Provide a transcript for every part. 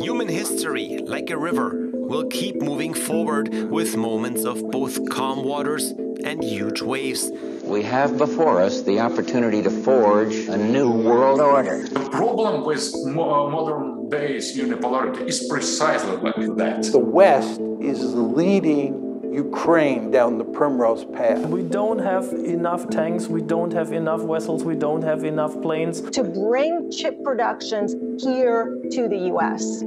Human history, like a river, will keep moving forward with moments of both calm waters and huge waves. We have before us the opportunity to forge a new world order. The problem with uh, modern days unipolarity is precisely like that. The West is leading Ukraine down the primrose path. We don't have enough tanks, we don't have enough vessels, we don't have enough planes. To bring chip productions here to the US.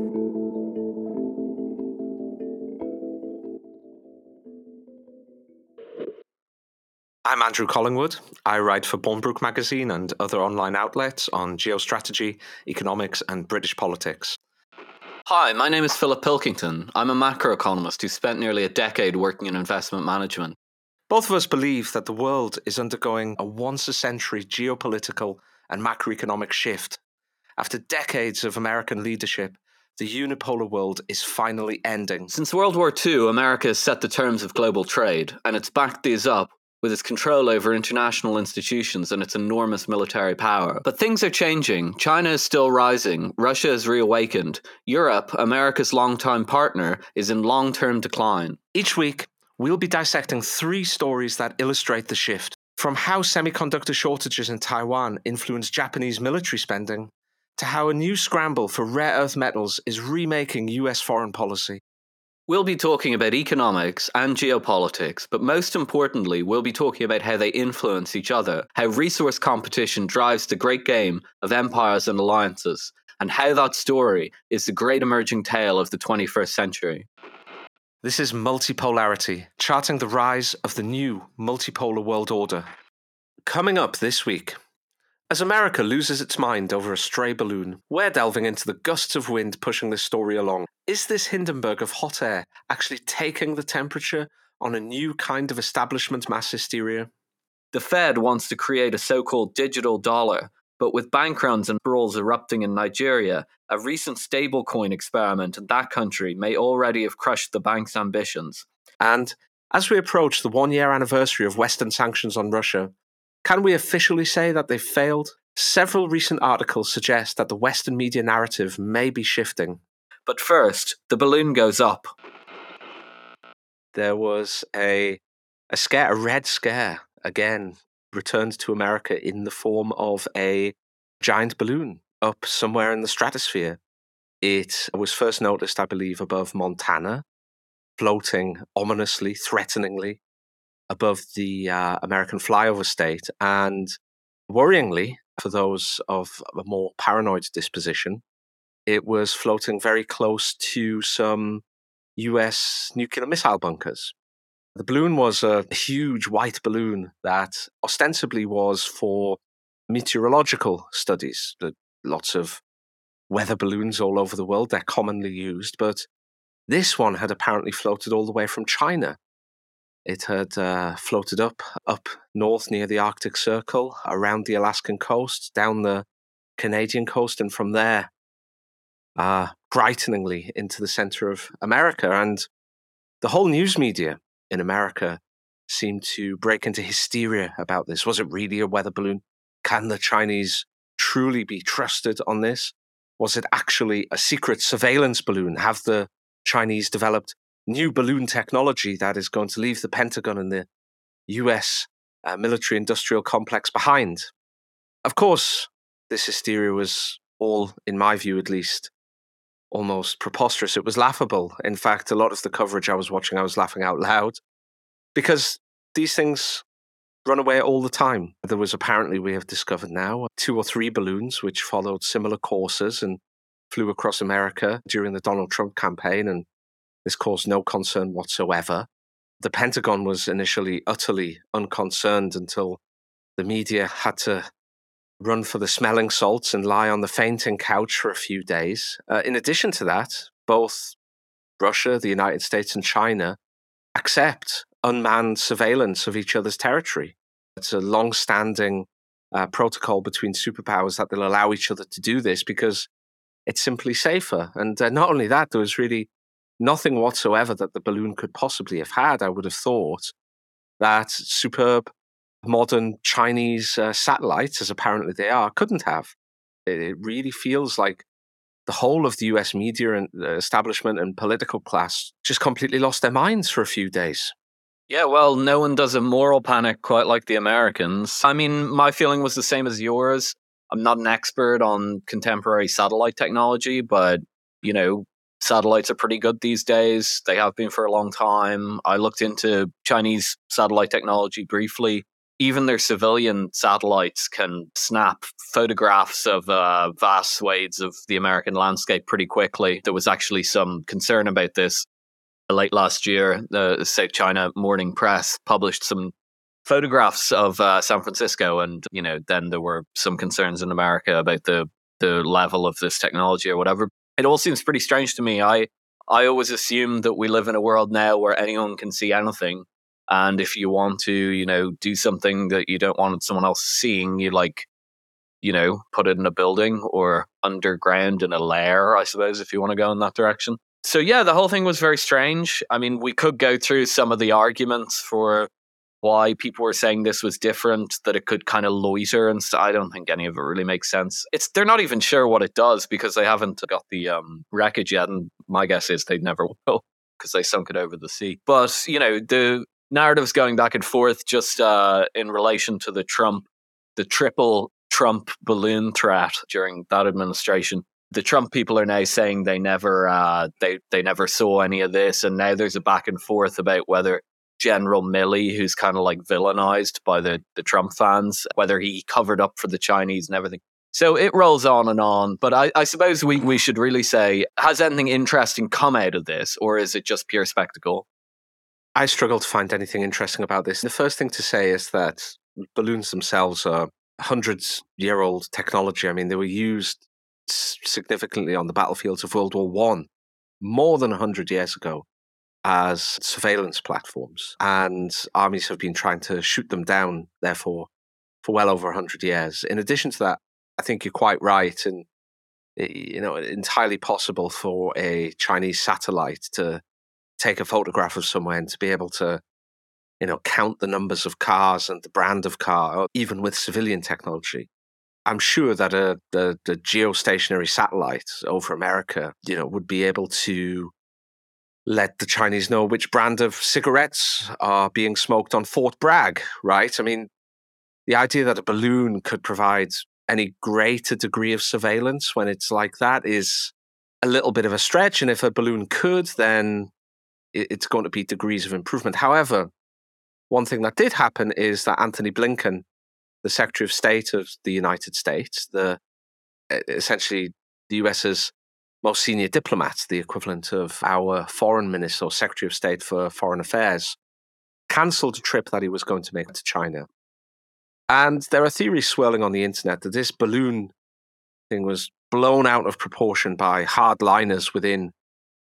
I'm Andrew Collingwood. I write for Bournebrook magazine and other online outlets on geostrategy, economics, and British politics. Hi, my name is Philip Pilkington. I'm a macroeconomist who spent nearly a decade working in investment management. Both of us believe that the world is undergoing a once a century geopolitical and macroeconomic shift. After decades of American leadership, the unipolar world is finally ending. Since World War II, America has set the terms of global trade, and it's backed these up with its control over international institutions and its enormous military power. But things are changing. China is still rising. Russia has reawakened. Europe, America's longtime partner, is in long term decline. Each week, we'll be dissecting three stories that illustrate the shift. From how semiconductor shortages in Taiwan influence Japanese military spending, to how a new scramble for rare earth metals is remaking US foreign policy. We'll be talking about economics and geopolitics, but most importantly, we'll be talking about how they influence each other, how resource competition drives the great game of empires and alliances, and how that story is the great emerging tale of the 21st century. This is Multipolarity, charting the rise of the new multipolar world order. Coming up this week, as America loses its mind over a stray balloon, we're delving into the gusts of wind pushing this story along. Is this Hindenburg of hot air actually taking the temperature on a new kind of establishment mass hysteria? The Fed wants to create a so called digital dollar, but with bank runs and brawls erupting in Nigeria, a recent stablecoin experiment in that country may already have crushed the bank's ambitions. And as we approach the one year anniversary of Western sanctions on Russia, can we officially say that they've failed? Several recent articles suggest that the Western media narrative may be shifting. But first, the balloon goes up. There was a a scare, a red scare, again returned to America in the form of a giant balloon up somewhere in the stratosphere. It was first noticed, I believe, above Montana, floating ominously, threateningly above the uh, American flyover state. And worryingly, for those of a more paranoid disposition, it was floating very close to some US nuclear missile bunkers. The balloon was a huge white balloon that ostensibly was for meteorological studies. Lots of weather balloons all over the world, they're commonly used, but this one had apparently floated all the way from China it had uh, floated up, up north near the Arctic Circle, around the Alaskan coast, down the Canadian coast, and from there, uh, brighteningly into the center of America. And the whole news media in America seemed to break into hysteria about this. Was it really a weather balloon? Can the Chinese truly be trusted on this? Was it actually a secret surveillance balloon? Have the Chinese developed new balloon technology that is going to leave the Pentagon and the US uh, military industrial complex behind. Of course, this hysteria was all, in my view at least, almost preposterous. It was laughable. In fact, a lot of the coverage I was watching, I was laughing out loud because these things run away all the time. There was apparently, we have discovered now, two or three balloons which followed similar courses and flew across America during the Donald Trump campaign and this caused no concern whatsoever. The Pentagon was initially utterly unconcerned until the media had to run for the smelling salts and lie on the fainting couch for a few days. Uh, in addition to that, both Russia, the United States, and China accept unmanned surveillance of each other's territory. It's a long standing uh, protocol between superpowers that they'll allow each other to do this because it's simply safer. And uh, not only that, there was really nothing whatsoever that the balloon could possibly have had, I would have thought, that superb modern Chinese uh, satellites, as apparently they are, couldn't have. it really feels like the whole of the US media and establishment and political class just completely lost their minds for a few days. Yeah, well, no one does a moral panic quite like the Americans. I mean, my feeling was the same as yours. I'm not an expert on contemporary satellite technology, but, you know, satellites are pretty good these days. They have been for a long time. I looked into Chinese satellite technology briefly even their civilian satellites can snap photographs of uh, vast swathes of the American landscape pretty quickly. There was actually some concern about this. Late last year, the South China Morning Press published some photographs of uh, San Francisco, and you know, then there were some concerns in America about the the level of this technology or whatever. It all seems pretty strange to me. I I always assume that we live in a world now where anyone can see anything, and if you want to, you know, do something that you don't want someone else seeing, you like, you know, put it in a building or underground in a lair, I suppose, if you want to go in that direction. So, yeah, the whole thing was very strange. I mean, we could go through some of the arguments for why people were saying this was different, that it could kind of loiter and stuff. I don't think any of it really makes sense. It's they're not even sure what it does because they haven't got the um, wreckage yet, and my guess is they never will because they sunk it over the sea. But you know, the narratives going back and forth just uh, in relation to the Trump, the triple Trump balloon threat during that administration. The Trump people are now saying they never uh, they they never saw any of this, and now there's a back and forth about whether General Milley, who's kind of like villainized by the the Trump fans, whether he covered up for the Chinese and everything. So it rolls on and on. But I, I, suppose we, we should really say has anything interesting come out of this, or is it just pure spectacle? I struggle to find anything interesting about this. The first thing to say is that balloons themselves are hundreds year old technology. I mean, they were used significantly on the battlefields of World War One more than 100 years ago as surveillance platforms. And armies have been trying to shoot them down, therefore, for well over 100 years. In addition to that, I think you're quite right. And, you know, entirely possible for a Chinese satellite to take a photograph of somewhere and to be able to, you know, count the numbers of cars and the brand of car, even with civilian technology. I'm sure that a, the, the geostationary satellite over America, you know, would be able to let the Chinese know which brand of cigarettes are being smoked on Fort Bragg, right? I mean, the idea that a balloon could provide any greater degree of surveillance when it's like that is a little bit of a stretch. And if a balloon could, then it's going to be degrees of improvement. However, one thing that did happen is that Antony Blinken, the Secretary of State of the United States, the essentially the US's most senior diplomat, the equivalent of our foreign minister or Secretary of State for Foreign Affairs, cancelled a trip that he was going to make to China. And there are theories swirling on the internet that this balloon thing was blown out of proportion by hardliners within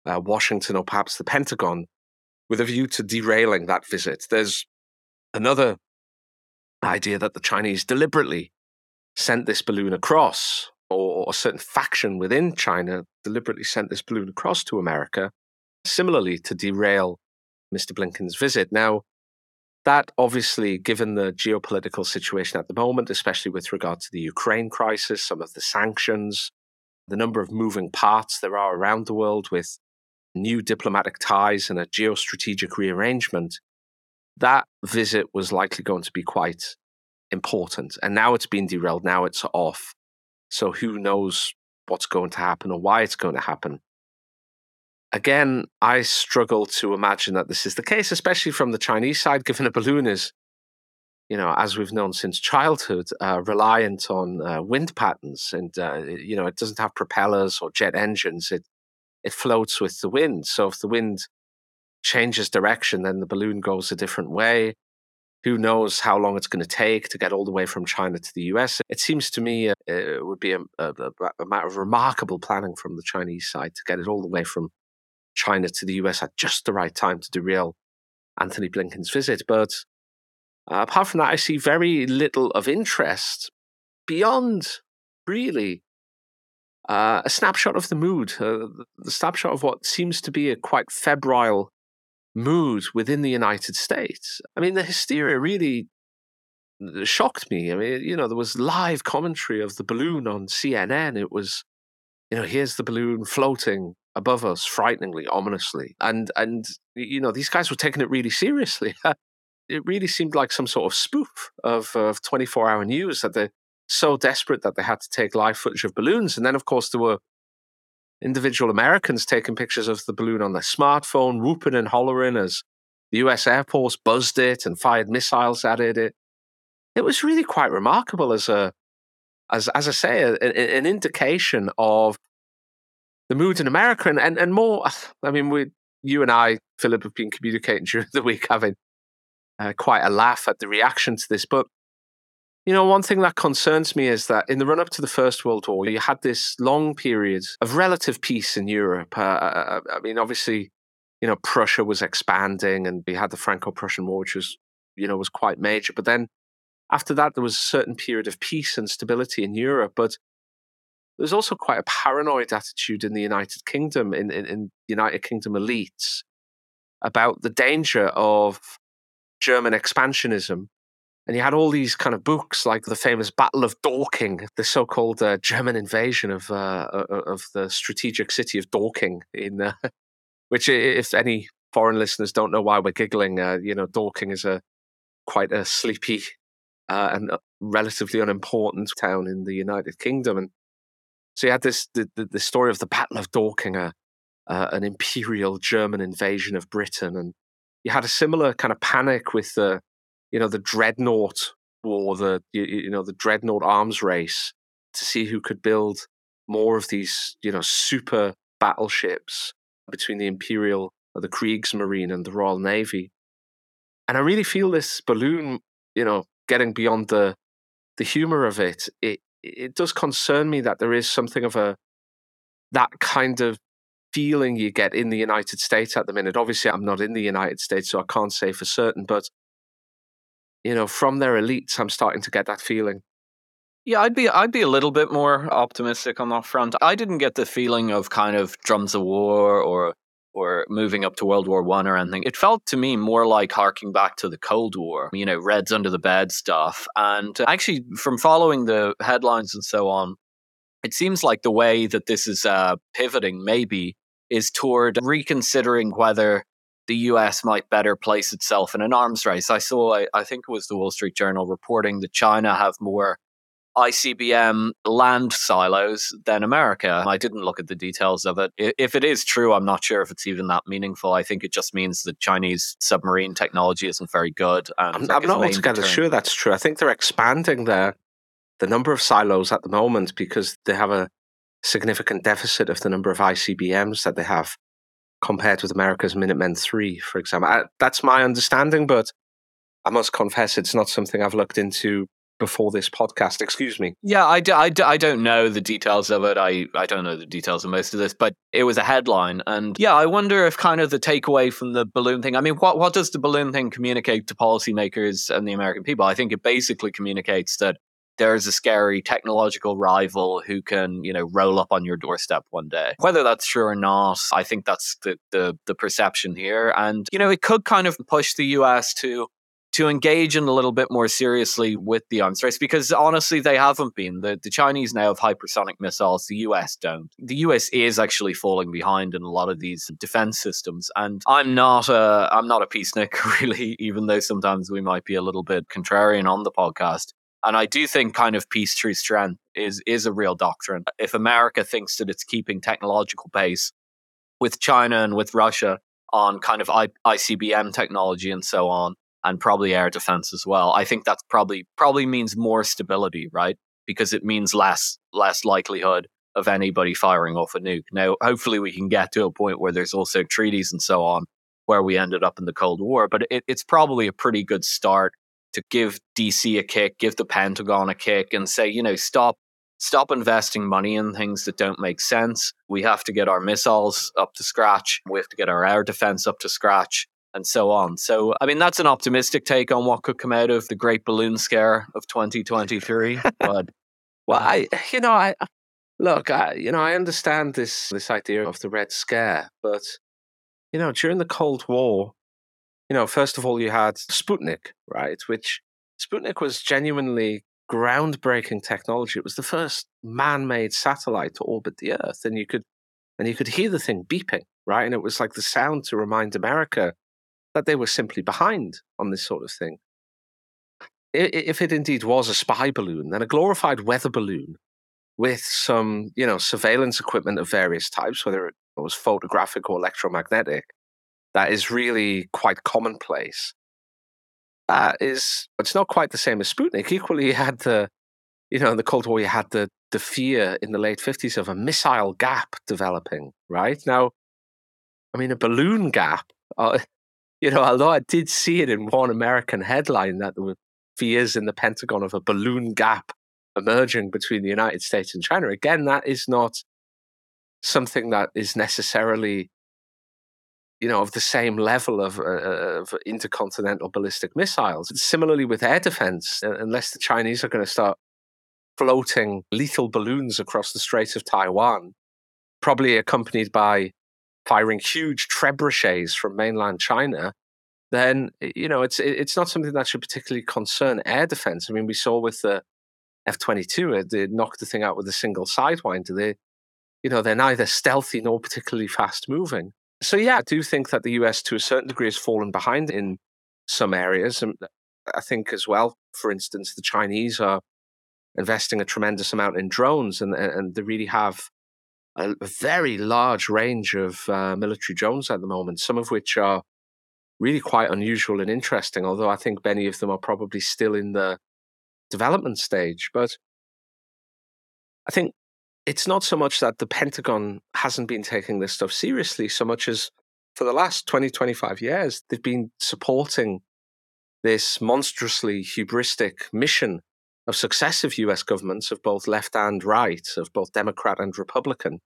uh, Washington or perhaps the Pentagon with a view to derailing that visit. There's another idea that the Chinese deliberately sent this balloon across, or a certain faction within China deliberately sent this balloon across to America, similarly to derail Mr. Blinken's visit. Now, that obviously, given the geopolitical situation at the moment, especially with regard to the Ukraine crisis, some of the sanctions, the number of moving parts there are around the world with new diplomatic ties and a geostrategic rearrangement, that visit was likely going to be quite important. And now it's been derailed, now it's off. So who knows what's going to happen or why it's going to happen. Again, I struggle to imagine that this is the case, especially from the Chinese side, given a balloon is, you know, as we've known since childhood, uh, reliant on uh, wind patterns. And, uh, you know, it doesn't have propellers or jet engines. It it floats with the wind. So if the wind changes direction, then the balloon goes a different way. Who knows how long it's going to take to get all the way from China to the US? It seems to me uh, it would be a, a, a matter of remarkable planning from the Chinese side to get it all the way from China to the US at just the right time to derail Antony Blinken's visit. But uh, apart from that, I see very little of interest beyond really uh, a snapshot of the mood, uh, the snapshot of what seems to be a quite febrile mood within the United States. I mean, the hysteria really uh, shocked me. I mean, you know, there was live commentary of the balloon on CNN. It was, you know, here's the balloon floating above us, frighteningly, ominously, and and you know, these guys were taking it really seriously. it really seemed like some sort of spoof of of 24 hour news that they're so desperate that they had to take live footage of balloons, and then of course there were individual Americans taking pictures of the balloon on their smartphone, whooping and hollering as the US Air Force buzzed it and fired missiles at it. It, was really quite remarkable as a, as as I say, a, a, an indication of the mood in America and, and, and more. I mean, we, you and I, Philip, have been communicating during the week, having uh, quite a laugh at the reaction to this. But you know, one thing that concerns me is that in the run up to the First World War, you had this long period of relative peace in Europe. Uh, uh, uh I mean, obviously, you know, Prussia was expanding and we had the Franco Prussian War, which was, you know, was quite major. But then after that, there was a certain period of peace and stability in Europe. But there's also quite a paranoid attitude in the United Kingdom, in, in, in United Kingdom elites, about the danger of German expansionism and you had all these kind of books like the famous Battle of Dorking, the so-called uh, German invasion of uh, of the strategic city of Dorking, in uh, which, if any foreign listeners don't know why we're giggling, uh, you know, Dorking is a quite a sleepy uh, and uh, relatively unimportant town in the United Kingdom, and so you had this the, the, story of the Battle of Dorking, a, an imperial German invasion of Britain, and you had a similar kind of panic with the you know the dreadnought war, the you, know the dreadnought arms race to see who could build more of these you know super battleships between the Imperial or the Kriegsmarine and the Royal Navy. And I really feel this balloon, you know, getting beyond the the humor of it, it it does concern me that there is something of a that kind of feeling you get in the United States at the minute. Obviously, I'm not in the United States, so I can't say for certain, but you know, from their elites, I'm starting to get that feeling. Yeah, I'd be I'd be a little bit more optimistic on that front. I didn't get the feeling of kind of drums of war or or moving up to World War One or anything. It felt to me more like harking back to the Cold War, you know, Reds under the bed stuff. And actually, from following the headlines and so on, it seems like the way that this is uh, pivoting maybe is toward reconsidering whether the US might better place itself in an arms race. I saw, I, I think it was the Wall Street Journal reporting that China have more ICBM land silos than America. I didn't look at the details of it. If it is true, I'm not sure if it's even that meaningful. I think it just means that Chinese submarine technology isn't very good. I'm, I'm not altogether sure that's true. I think they're expanding their the number of silos at the moment because they have a significant deficit of the number of ICBMs that they have compared with America's Minutemen 3, for example. I, that's my understanding, but I must confess it's not something I've looked into before this podcast. Excuse me. Yeah, I, d- I, d- I don't know the details of it. I, I don't know the details of most of this, but it was a headline. And yeah, I wonder if kind of the takeaway from the balloon thing I mean, what, what does the balloon thing communicate to policymakers and the American people? I think it basically communicates that there's a scary technological rival who can, you know, roll up on your doorstep one day. Whether that's true or not, I think that's the, the, the perception here. And, you know, it could kind of push the US to to engage in a little bit more seriously with the arms race because honestly they haven't been. The, the chinese now have hypersonic missiles. The us don't. The us is actually falling behind in a lot of these defense systems. And i'm not a i'm not a peacenik really even though sometimes we might be a little bit contrarian on the podcast and I do think kind of peace through strength is is a real doctrine. If America thinks that it's keeping technological pace with China and with Russia on kind of I- ICBM technology and so on, and probably air defense as well, I think that's probably probably means more stability, right? Because it means less less likelihood of anybody firing off a nuke. Now, hopefully, we can get to a point where there's also treaties and so on, where we ended up in the Cold War. But it, it's probably a pretty good start to give DC a kick, give the Pentagon a kick, and say, you know, stop stop investing money in things that don't make sense. We have to get our missiles up to scratch. We have to get our air defense up to scratch and so on. So, I mean, that's an optimistic take on what could come out of the great balloon scare of 2023. but, well, I, you know, I, look, I, you know, I understand this, this idea of the Red Scare, but, you know, during the Cold War, you know, first of all, you had Sputnik, right, which Sputnik was genuinely groundbreaking technology. It was the first man-made satellite to orbit the Earth, and you could and you could hear the thing beeping, right? And it was like the sound to remind America that they were simply behind on this sort of thing. If it indeed was a spy balloon, then a glorified weather balloon with some, you know, surveillance equipment of various types, whether it was photographic or electromagnetic, that is really quite commonplace. That is, it's not quite the same as Sputnik. Equally, you had the, you know, in the Cold War, you had the the fear in the late fifties of a missile gap developing. Right now, I mean, a balloon gap. Uh, you know, although I did see it in one American headline that there were fears in the Pentagon of a balloon gap emerging between the United States and China. Again, that is not something that is necessarily, you know, of the same level of, uh, of intercontinental ballistic missiles. Similarly, with air defense, uh, unless the Chinese are going to start floating lethal balloons across the Strait of Taiwan, probably accompanied by firing huge trebuchets from mainland China, then you know it's it's not something that should particularly concern air defense. I mean, we saw with the F twenty two, they knocked the thing out with a single sidewinder. They, you know, they're neither stealthy nor particularly fast moving. So yeah, I do think that the US, to a certain degree, has fallen behind in some areas, and I think as well, for instance, the Chinese are investing a tremendous amount in drones, and and they really have a, very large range of uh, military drones at the moment. Some of which are really quite unusual and interesting. Although I think many of them are probably still in the development stage. But I think it's not so much that the Pentagon hasn't been taking this stuff seriously, so much as for the last 20, 25 years, they've been supporting this monstrously hubristic mission of successive US governments of both left and right, of both Democrat and Republican,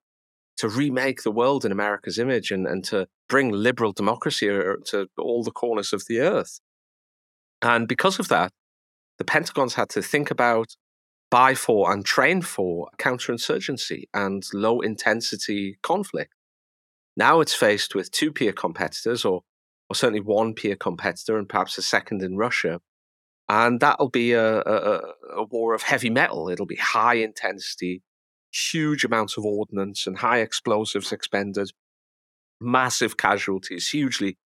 to remake the world in America's image and, and to bring liberal democracy uh, to all the corners of the earth. And because of that, the Pentagon's had to think about, buy for, and train for counterinsurgency and low intensity conflict. Now it's faced with two peer competitors, or, or certainly one peer competitor, and perhaps a second in Russia, and that'll be a, a, a, war of heavy metal. It'll be high intensity, huge amounts of ordnance and high explosives expended, massive casualties, hugely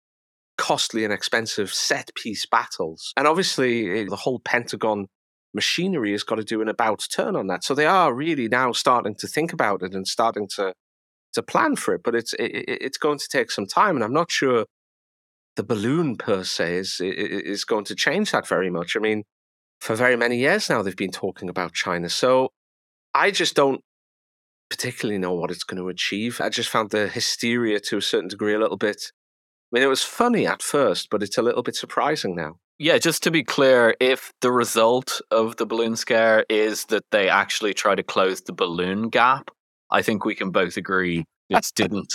costly and expensive set piece battles. And obviously, eh, the whole Pentagon machinery has got to do an about turn on that. So they are really now starting to think about it and starting to to plan for it. But it's it, it's going to take some time, and I'm not sure the balloon per se is is going to change that very much. I mean, for very many years now, they've been talking about China. So I just don't particularly know what it's going to achieve. I just found the hysteria to a certain degree a little bit. I mean, it was funny at first, but it's a little bit surprising now. Yeah, just to be clear, if the result of the balloon scare is that they actually try to close the balloon gap, I think we can both agree it didn't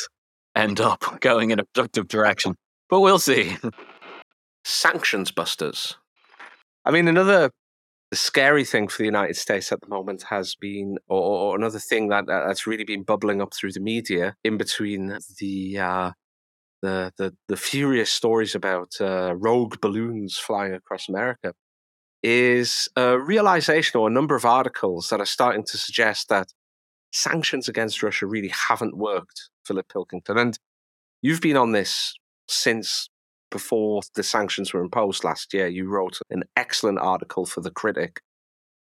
end up going in a productive direction but we'll see. Sanctions busters. I mean, another scary thing for the United States at the moment has been, or, or another thing that that's really been bubbling up through the media in between the uh, the, the the furious stories about uh, rogue balloons flying across America, is a realization or a number of articles that are starting to suggest that sanctions against Russia really haven't worked, Philip Pilkington. And you've been on this since before the sanctions were imposed last year, you wrote an excellent article for The Critic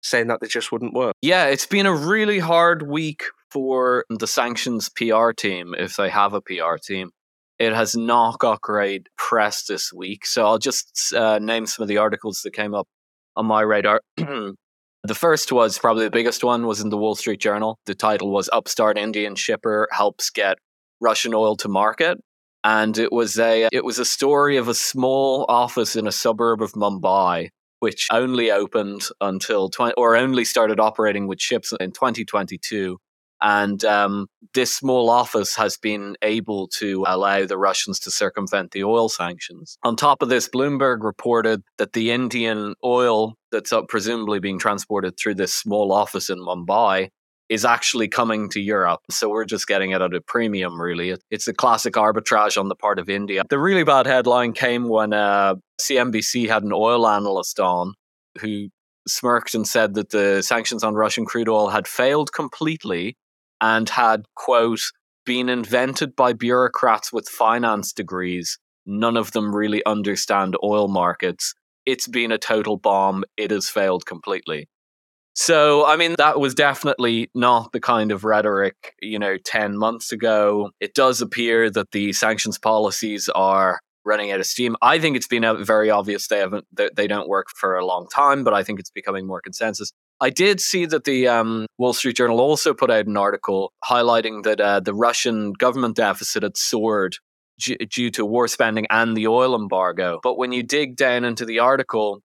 saying that they just wouldn't work. Yeah, it's been a really hard week for the sanctions PR team, if they have a PR team. It has not got great press this week. So I'll just uh, name some of the articles that came up on my radar. the first was probably the biggest one was in the Wall Street Journal. The title was Upstart Indian Shipper Helps Get Russian Oil to Market and it was a it was a story of a small office in a suburb of Mumbai which only opened until 20, or only started operating with ships in 2022 and um, this small office has been able to allow the Russians to circumvent the oil sanctions. On top of this, Bloomberg reported that the Indian oil that's presumably being transported through this small office in Mumbai is actually coming to Europe. So we're just getting it at a premium, really. It's a classic arbitrage on the part of India. The really bad headline came when uh, CNBC had an oil analyst on who smirked and said that the sanctions on Russian crude oil had failed completely and had, quote, been invented by bureaucrats with finance degrees. None of them really understand oil markets. It's been a total bomb. It has failed completely. So, I mean, that was definitely not the kind of rhetoric, you know, 10 months ago. It does appear that the sanctions policies are running out of steam. I think it's been very obvious they haven't they don't work for a long time, but I think it's becoming more consensus. I did see that the um, Wall Street Journal also put out an article highlighting that uh, the Russian government deficit had soared due to war spending and the oil embargo. But when you dig down into the article,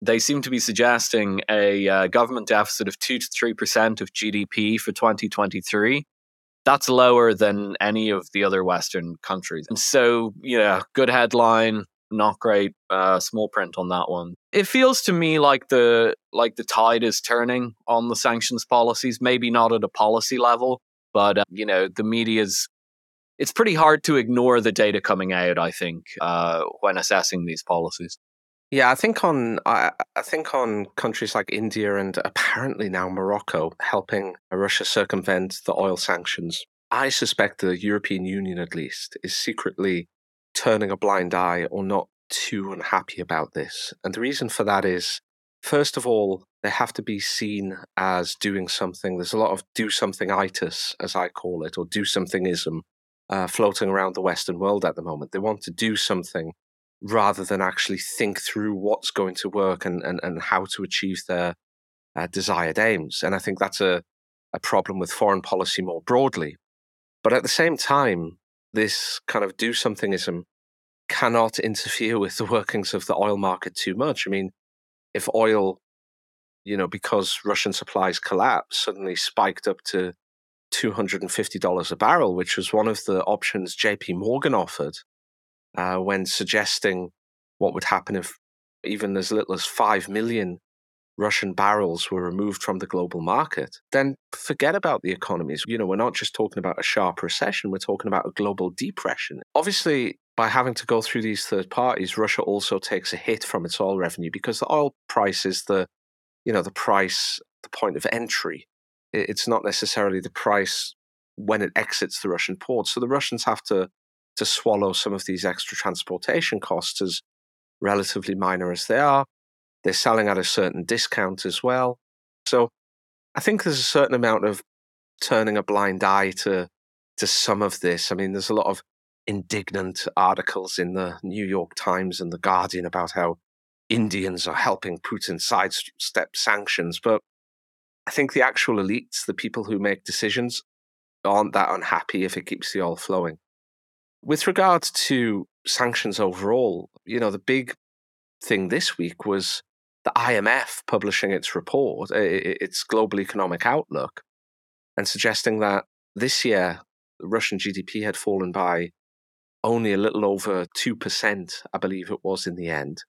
they seem to be suggesting a uh, government deficit of 2 to 3% of GDP for 2023. That's lower than any of the other Western countries. And so, yeah, good headline, not great uh, small print on that one. It feels to me like the like the tide is turning on the sanctions policies, maybe not at a policy level, but uh, you know, the media's it's pretty hard to ignore the data coming out, I think, uh, when assessing these policies. Yeah, I think on I, I think on countries like India and apparently now Morocco helping Russia circumvent the oil sanctions. I suspect the European Union, at least, is secretly turning a blind eye or not too unhappy about this. And the reason for that is, first of all, they have to be seen as doing something. There's a lot of do something itis, as I call it, or do somethingism uh, floating around the Western world at the moment. They want to do something rather than actually think through what's going to work and, and, and how to achieve their uh, desired aims. And I think that's a, a problem with foreign policy more broadly. But at the same time, this kind of do somethingism cannot interfere with the workings of the oil market too much. I mean, if oil, you know, because Russian supplies collapsed, suddenly spiked up to $250 a barrel, which was one of the options JP Morgan offered uh, when suggesting what would happen if even as little as 5 million Russian barrels were removed from the global market, then forget about the economies. You know, we're not just talking about a sharp recession, we're talking about a global depression. Obviously, by having to go through these third parties, Russia also takes a hit from its oil revenue because the oil price is the, you know, the price, the point of entry. It's not necessarily the price when it exits the Russian port. So the Russians have to to swallow some of these extra transportation costs as relatively minor as they are. They're selling at a certain discount as well. So I think there's a certain amount of turning a blind eye to to some of this. I mean, there's a lot of indignant articles in the New York Times and the Guardian about how Indians are helping Putin sidestep sanctions, but I think the actual elites, the people who make decisions, aren't that unhappy if it keeps the oil flowing. With regards to sanctions overall, you know, the big thing this week was the IMF publishing its report, its global economic outlook, and suggesting that this year Russian GDP had fallen by only a little over 2%, I believe it was in the end,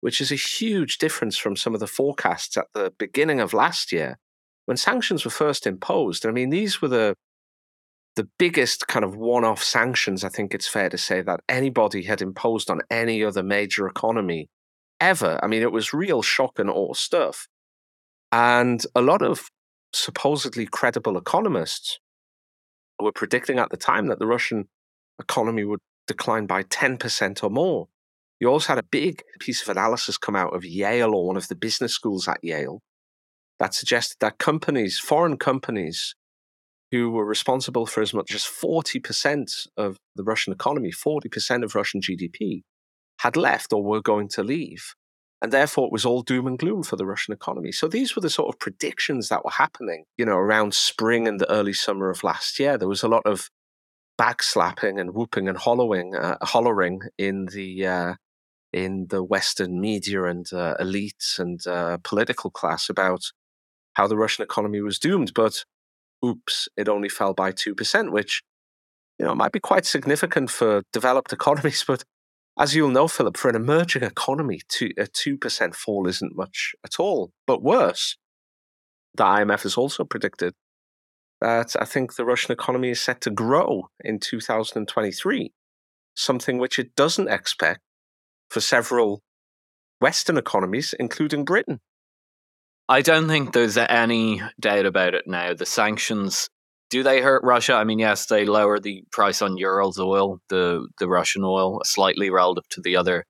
which is a huge difference from some of the forecasts at the beginning of last year when sanctions were first imposed. I mean, these were the the biggest kind of one off sanctions, I think it's fair to say, that anybody had imposed on any other major economy ever. I mean, it was real shock and awe stuff. And a lot of supposedly credible economists were predicting at the time that the Russian economy would decline by 10% or more. You also had a big piece of analysis come out of Yale or one of the business schools at Yale that suggested that companies, foreign companies, who were responsible for as much as 40% of the Russian economy, 40% of Russian GDP, had left or were going to leave. And therefore, it was all doom and gloom for the Russian economy. So these were the sort of predictions that were happening, you know, around spring and the early summer of last year. There was a lot of backslapping and whooping and hollowing, uh, hollering in the uh, in the Western media and uh, elites and uh, political class about how the Russian economy was doomed. But oops, it only fell by 2%, which, you know, might be quite significant for developed economies. But as you'll know, Philip, for an emerging economy, a 2% fall isn't much at all. But worse, the IMF has also predicted that I think the Russian economy is set to grow in 2023, something which it doesn't expect for several Western economies, including Britain. I don't think there's any doubt about it now. The sanctions do they hurt Russia? I mean, yes, they lower the price on Urals oil, the the Russian oil, slightly relative to the other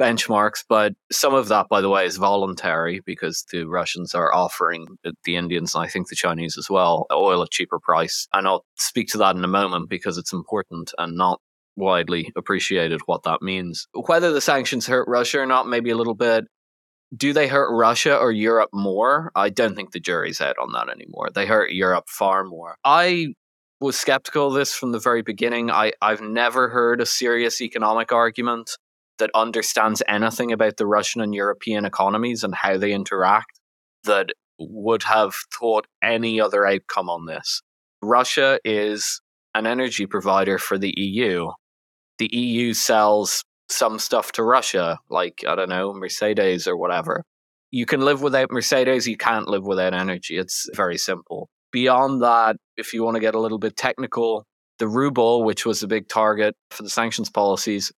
benchmarks, but some of that, by the way, is voluntary because the Russians are offering the Indians, and I think the Chinese as well, oil at cheaper price. And I'll speak to that in a moment because it's important and not widely appreciated what that means. Whether the sanctions hurt Russia or not, maybe a little bit. Do they hurt Russia or Europe more? I don't think the jury's out on that anymore. They hurt Europe far more. I was skeptical of this from the very beginning. I, I've never heard a serious economic argument that understands anything about the Russian and European economies and how they interact that would have thought any other outcome on this. Russia is an energy provider for the EU. The EU sells some stuff to Russia, like, I don't know, Mercedes or whatever. You can live without Mercedes, you can't live without energy. It's very simple. Beyond that, if you want to get a little bit technical, the ruble, which was a big target for the sanctions policies,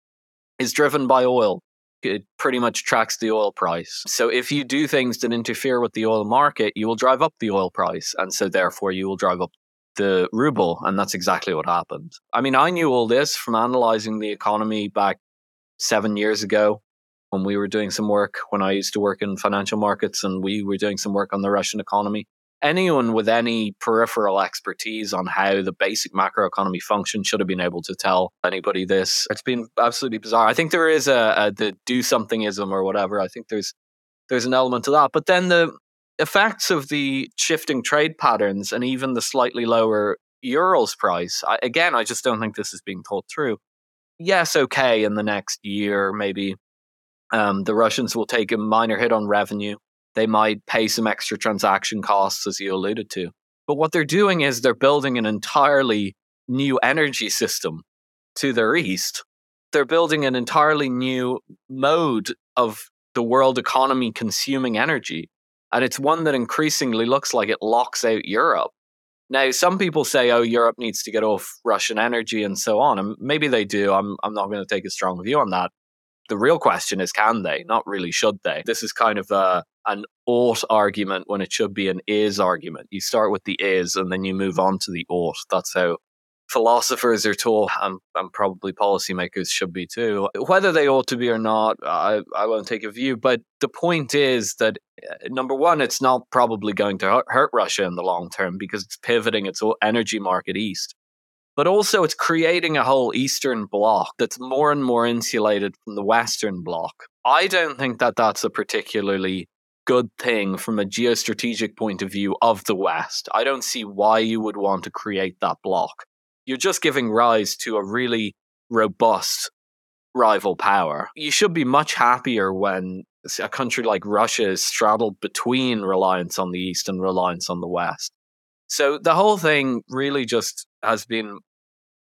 is driven by oil. It pretty much tracks the oil price. So if you do things that interfere with the oil market, you will drive up the oil price. And so therefore you will drive up the ruble. And that's exactly what happened. I mean, I knew all this from analyzing the economy back seven years ago when we were doing some work when I used to work in financial markets and we were doing some work on the Russian economy. Anyone with any peripheral expertise on how the basic macroeconomy functions should have been able to tell anybody this. It's been absolutely bizarre. I think there is a, a the do somethingism or whatever. I think there's there's an element to that. But then the effects of the shifting trade patterns and even the slightly lower Urals price, I, again, I just don't think this is being thought through yes, okay, in the next year, maybe um, the Russians will take a minor hit on revenue. They might pay some extra transaction costs, as you alluded to. But what they're doing is they're building an entirely new energy system to their east. They're building an entirely new mode of the world economy consuming energy. And it's one that increasingly looks like it locks out Europe. Now, some people say, oh, Europe needs to get off Russian energy and so on. And maybe they do. I'm, I'm not going to take a strong view on that. The real question is, can they? Not really, should they? This is kind of a, an ought argument when it should be an is argument. You start with the is and then you move on to the ought. That's how philosophers are taught, and, and probably policymakers should be too. Whether they ought to be or not, I, I won't take a view. But the point is that uh, number one, it's not probably going to hurt Russia in the long term because it's pivoting its energy market east. But also, it's creating a whole Eastern bloc that's more and more insulated from the Western bloc. I don't think that that's a particularly good thing from a geostrategic point of view of the West. I don't see why you would want to create that bloc you're just giving rise to a really robust rival power. You should be much happier when a country like Russia is straddled between reliance on the East and reliance on the West. So the whole thing really just has been,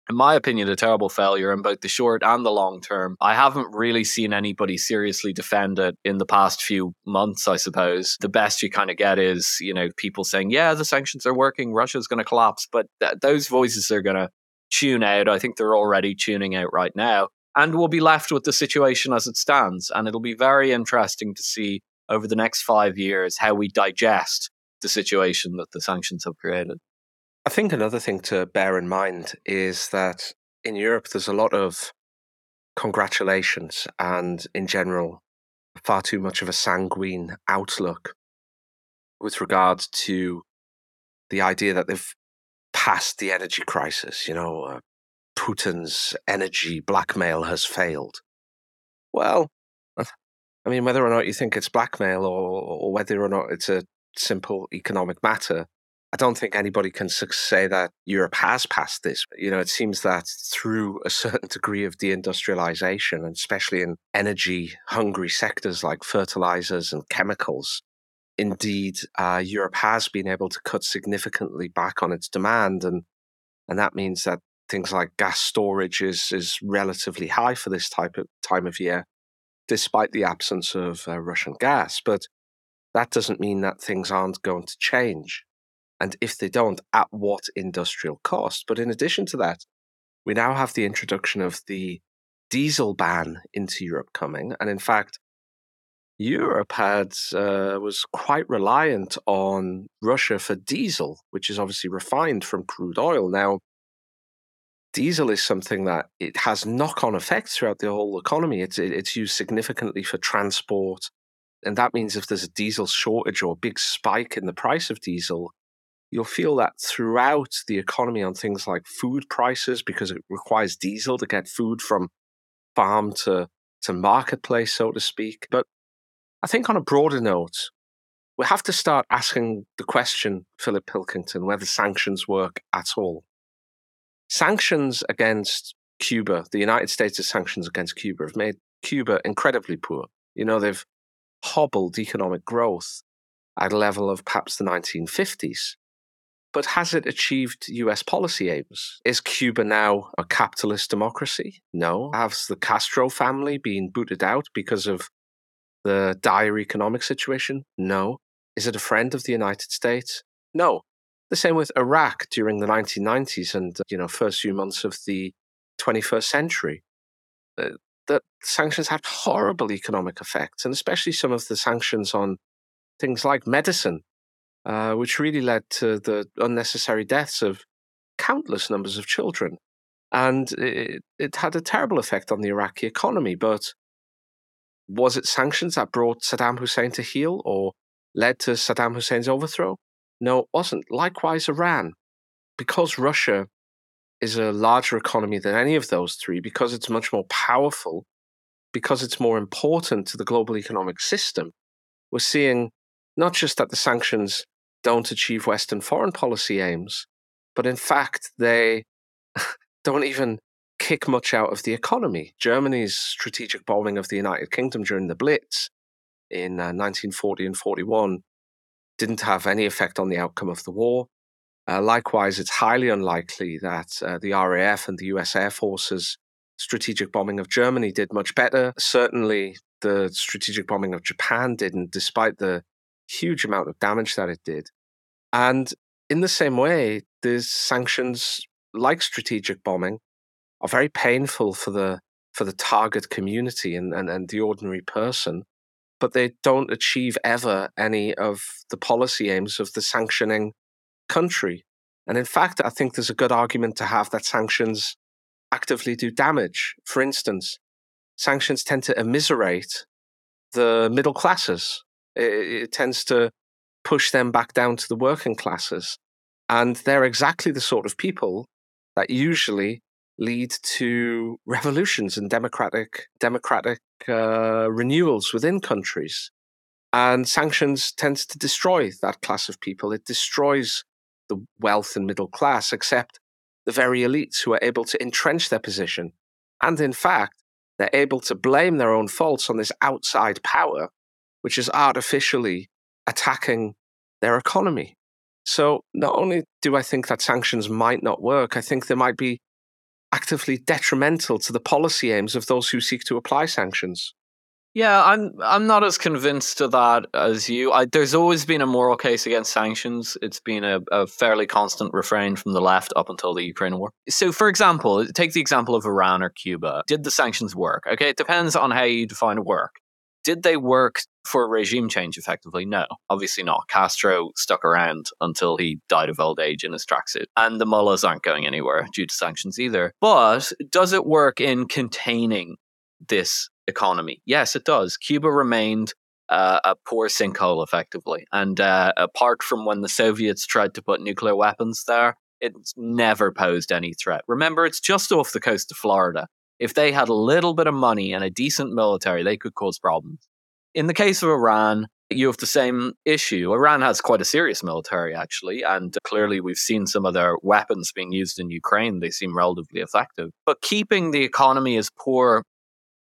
in my opinion, a terrible failure in both the short and the long term. I haven't really seen anybody seriously defend it in the past few months, I suppose. The best you kind of get is, you know, people saying, yeah, the sanctions are working, Russia's going to collapse. But th- those voices are going to tune out. I think they're already tuning out right now. And we'll be left with the situation as it stands. And it'll be very interesting to see over the next five years how we digest the situation that the sanctions have created. I think another thing to bear in mind is that in Europe, there's a lot of congratulations and, in general, far too much of a sanguine outlook with regard to the idea that they've past the energy crisis. You know, uh, Putin's energy blackmail has failed. Well, I mean, whether or not you think it's blackmail or, or whether or not it's a simple economic matter, I don't think anybody can say that Europe has passed this. You know, it seems that through a certain degree of deindustrialization, and especially in energy hungry sectors like fertilizers and chemicals, indeed uh, Europe has been able to cut significantly back on its demand, and and that means that things like gas storage is is relatively high for this type of time of year, despite the absence of uh, Russian gas. But that doesn't mean that things aren't going to change, and if they don't, at what industrial cost? But in addition to that, we now have the introduction of the diesel ban into Europe coming, and in fact Europe had uh, was quite reliant on Russia for diesel, which is obviously refined from crude oil. Now, diesel is something that it has knock-on effects throughout the whole economy. It's it's used significantly for transport, and that means if there's a diesel shortage or a big spike in the price of diesel, you'll feel that throughout the economy on things like food prices because it requires diesel to get food from farm to to marketplace, so to speak. But I think on a broader note, we have to start asking the question, Philip Pilkington, whether sanctions work at all. Sanctions against Cuba, the United States' sanctions against Cuba, have made Cuba incredibly poor. You know, they've hobbled economic growth at a level of perhaps the 1950s. But has it achieved US policy aims? Is Cuba now a capitalist democracy? No. Has the Castro family been booted out because of the dire economic situation? No. Is it a friend of the United States? No. The same with Iraq during the 1990s and you know first few months of the 21st century. Uh, that sanctions had horrible economic effects, and especially some of the sanctions on things like medicine, uh, which really led to the unnecessary deaths of countless numbers of children. And it, it had a terrible effect on the Iraqi economy. But was it sanctions that brought Saddam Hussein to heel or led to Saddam Hussein's overthrow? No, it wasn't. Likewise, Iran. Because Russia is a larger economy than any of those three, because it's much more powerful, because it's more important to the global economic system, we're seeing not just that the sanctions don't achieve Western foreign policy aims, but in fact, they don't even kick much out of the economy. Germany's strategic bombing of the United Kingdom during the Blitz in uh, 1940 and 41 didn't have any effect on the outcome of the war. Uh, likewise, it's highly unlikely that uh, the RAF and the US Air Force's strategic bombing of Germany did much better. Certainly, the strategic bombing of Japan didn't, despite the huge amount of damage that it did. And in the same way, these sanctions, like strategic bombing, are very painful for the for the target community and, and, and the ordinary person but they don't achieve ever any of the policy aims of the sanctioning country. And in fact, I think there's a good argument to have that sanctions actively do damage. For instance, sanctions tend to immiserate the middle classes, it, it tends to push them back down to the working classes. And they're exactly the sort of people that usually lead to revolutions and democratic democratic uh, renewals within countries. And sanctions tends to destroy that class of people. It destroys the wealth and middle class, except the very elites who are able to entrench their position. And in fact, they're able to blame their own faults on this outside power, which is artificially attacking their economy. So not only do I think that sanctions might not work, I think there might be actively detrimental to the policy aims of those who seek to apply sanctions. Yeah, I'm I'm not as convinced of that as you. I, there's always been a moral case against sanctions. It's been a, a, fairly constant refrain from the left up until the Ukraine war. So, for example, take the example of Iran or Cuba. Did the sanctions work? Okay, it depends on how you define work. Did they work for a regime change effectively? No, obviously not. Castro stuck around until he died of old age in his tracksuit. And the mullahs aren't going anywhere due to sanctions either. But does it work in containing this economy? Yes, it does. Cuba remained uh, a poor sinkhole effectively. And uh, apart from when the Soviets tried to put nuclear weapons there, it's never posed any threat. Remember, it's just off the coast of Florida if they had a little bit of money and a decent military, they could cause problems. In the case of Iran, you have the same issue. Iran has quite a serious military, actually, and clearly we've seen some of their weapons being used in Ukraine. They seem relatively effective. But keeping the economy as poor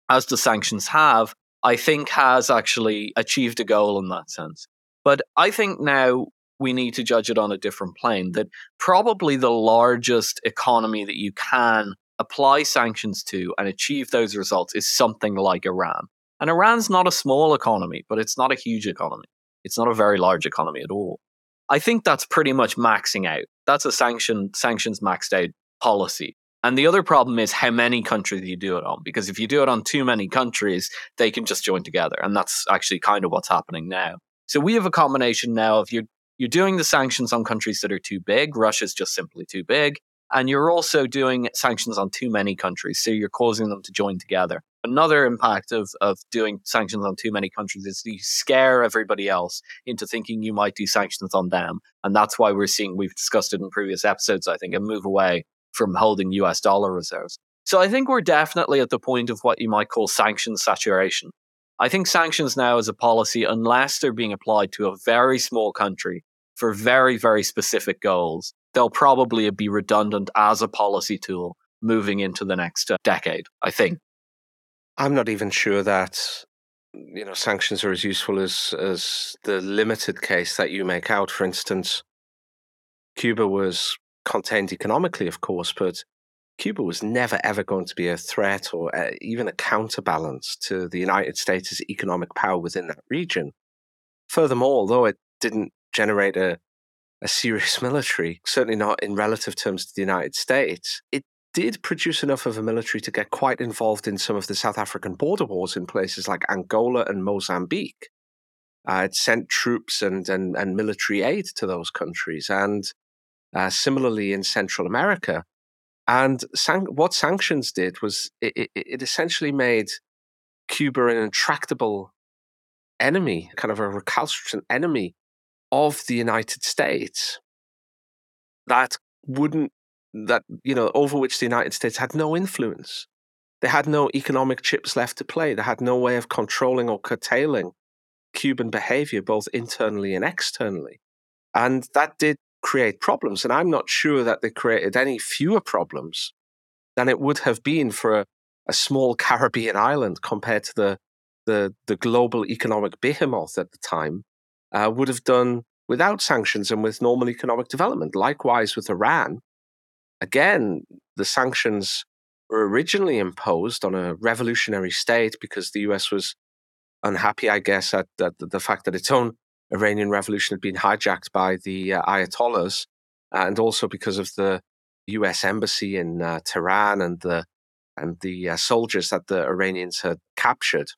as the sanctions have, I think has actually achieved a goal in that sense. But I think now we need to judge it on a different plane that probably the largest economy that you can apply sanctions to and achieve those results is something like Iran. And Iran's not a small economy, but it's not a huge economy. It's not a very large economy at all. I think that's pretty much maxing out. That's a sanction sanctions maxed out policy. And the other problem is how many countries you do it on. Because if you do it on too many countries, they can just join together. And that's actually kind of what's happening now. So we have a combination now of you're, you're doing the sanctions on countries that are too big. Russia's just simply too big. And you're also doing sanctions on too many countries. So you're causing them to join together. Another impact of, of doing sanctions on too many countries is you scare everybody else into thinking you might do sanctions on them. And that's why we're seeing, we've discussed it in previous episodes, I think, a move away from holding US dollar reserves. So I think we're definitely at the point of what you might call sanctions saturation. I think sanctions now as a policy, unless they're being applied to a very small country for very, very specific goals, they'll probably be redundant as a policy tool moving into the next uh, decade, I think. I'm not even sure that you know sanctions are as useful as as the limited case that you make out. For instance, Cuba was contained economically, of course, but Cuba was never ever going to be a threat or uh, even a counterbalance to the United States' economic power within that region. Furthermore, although it didn't generate a, a serious military, certainly not in relative terms to the United States, it did produce enough of a military to get quite involved in some of the South African border wars in places like Angola and Mozambique. Uh, it sent troops and, and, and military aid to those countries. And uh, similarly in Central America. And san- what sanctions did was it, it, it, essentially made Cuba an intractable enemy, kind of a recalcitrant enemy of the United States that wouldn't, that, you know, over which the United States had no influence. They had no economic chips left to play. They had no way of controlling or curtailing Cuban behavior, both internally and externally. And that did create problems. And I'm not sure that they created any fewer problems than it would have been for a, a small Caribbean island compared to the, the, the global economic behemoth at the time uh, would have done without sanctions and with normal economic development. Likewise with Iran. Again, the sanctions were originally imposed on a revolutionary state because the US was unhappy, I guess, at, at the fact that its own Iranian revolution had been hijacked by the uh, Ayatollahs, and also because of the U.S. embassy in uh, Tehran and the and the uh, soldiers that the Iranians had captured.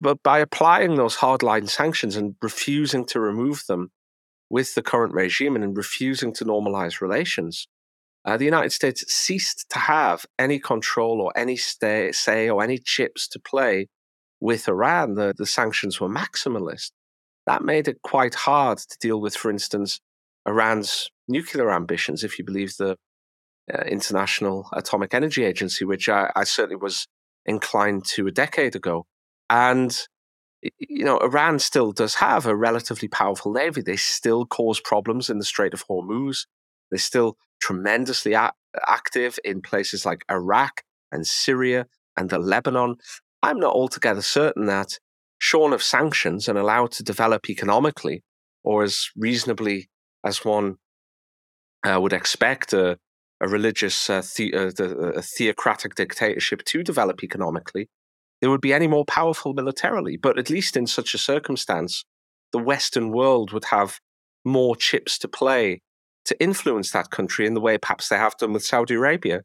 But by applying those hardline sanctions and refusing to remove them with the current regime and refusing to normalize relations, uh, the United States ceased to have any control or any stay, say or any chips to play with Iran. The, the sanctions were maximalist. That made it quite hard to deal with, for instance, Iran's nuclear ambitions, if you believe the uh, International Atomic Energy Agency, which I, I certainly was inclined to a decade ago. And you know, Iran still does have a relatively powerful navy. They still cause problems in the Strait of Hormuz. They're still tremendously a- active in places like Iraq and Syria and the Lebanon. I'm not altogether certain that shorn of sanctions and allowed to develop economically, or as reasonably as one uh, would expect a, a religious, uh, the, uh, a theocratic dictatorship to develop economically, they would be any more powerful militarily. But at least in such a circumstance, the Western world would have more chips to play to influence that country in the way perhaps they have done with Saudi Arabia.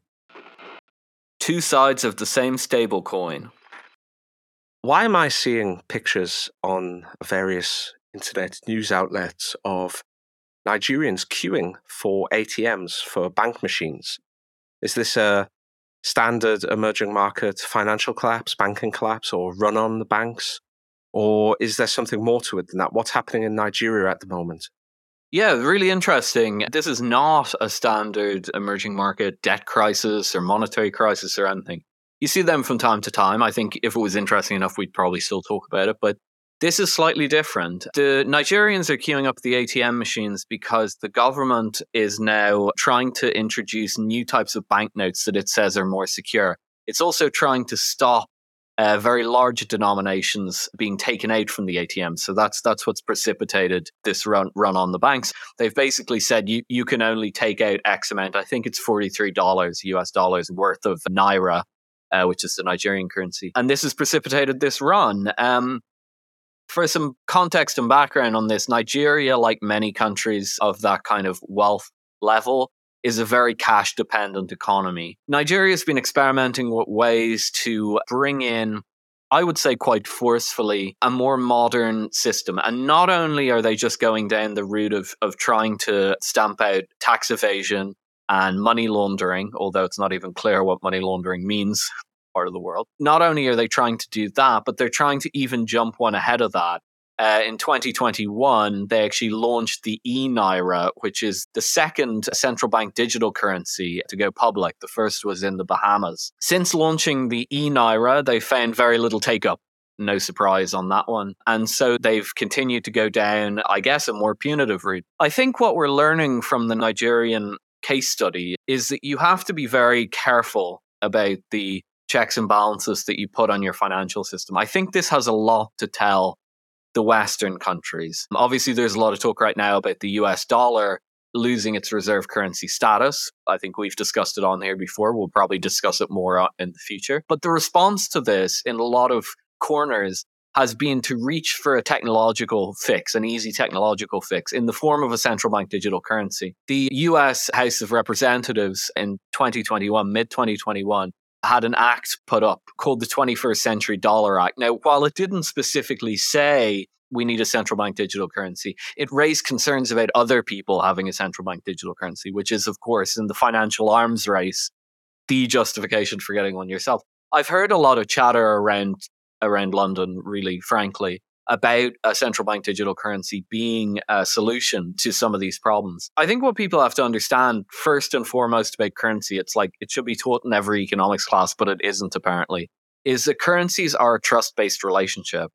Two sides of the same stable coin. Why am I seeing pictures on various internet news outlets of Nigerians queuing for ATMs for bank machines? Is this a standard emerging market financial collapse, banking collapse, or run on the banks? Or is there something more to it than that? What's happening in Nigeria at the moment? Yeah, really interesting. This is not a standard emerging market debt crisis or monetary crisis or anything you see them from time to time. I think if it was interesting enough, we'd probably still talk about it. But this is slightly different. The Nigerians are queuing up the ATM machines because the government is now trying to introduce new types of banknotes that it says are more secure. It's also trying to stop uh, very large denominations being taken out from the ATM. So that's that's what's precipitated this run run on the banks. They've basically said you, you can only take out X amount. I think it's forty three dollars US dollars worth of naira uh, which is the Nigerian currency. And this has precipitated this run. Um, for some context and background on this, Nigeria, like many countries of that kind of wealth level, is a very cash dependent economy. Nigeria has been experimenting with ways to bring in I would say quite forcefully, a more modern system. And not only are they just going down the route of, of trying to stamp out tax evasion and money laundering, although it's not even clear what money laundering means part of the world. Not only are they trying to do that, but they're trying to even jump one ahead of that uh, in 2021, they actually launched the e Naira, which is the second central bank digital currency to go public. The first was in the Bahamas. Since launching the e Naira, they found very little take up. No surprise on that one. And so they've continued to go down, I guess, a more punitive route. I think what we're learning from the Nigerian case study is that you have to be very careful about the checks and balances that you put on your financial system. I think this has a lot to tell the Western countries. Obviously, there's a lot of talk right now about the US dollar losing its reserve currency status. I think we've discussed it on here before. We'll probably discuss it more uh, in the future. But the response to this in a lot of corners has been to reach for a technological fix, an easy technological fix in the form of a central bank digital currency. The US House of Representatives in 2021, mid 2021, had an act put up called the 21st Century Dollar Act. Now, while it didn't specifically say we need a central bank digital currency, it raised concerns about other people having a central bank digital currency, which is, of course, in the financial arms race, the justification for getting one yourself. I've heard a lot of chatter around around London, really, frankly, about a central bank digital currency being a solution to some of these problems. I think what people have to understand first and foremost about currency, it's like it should be taught in every economics class, but it isn't apparently, is that currencies are a trust based relationship.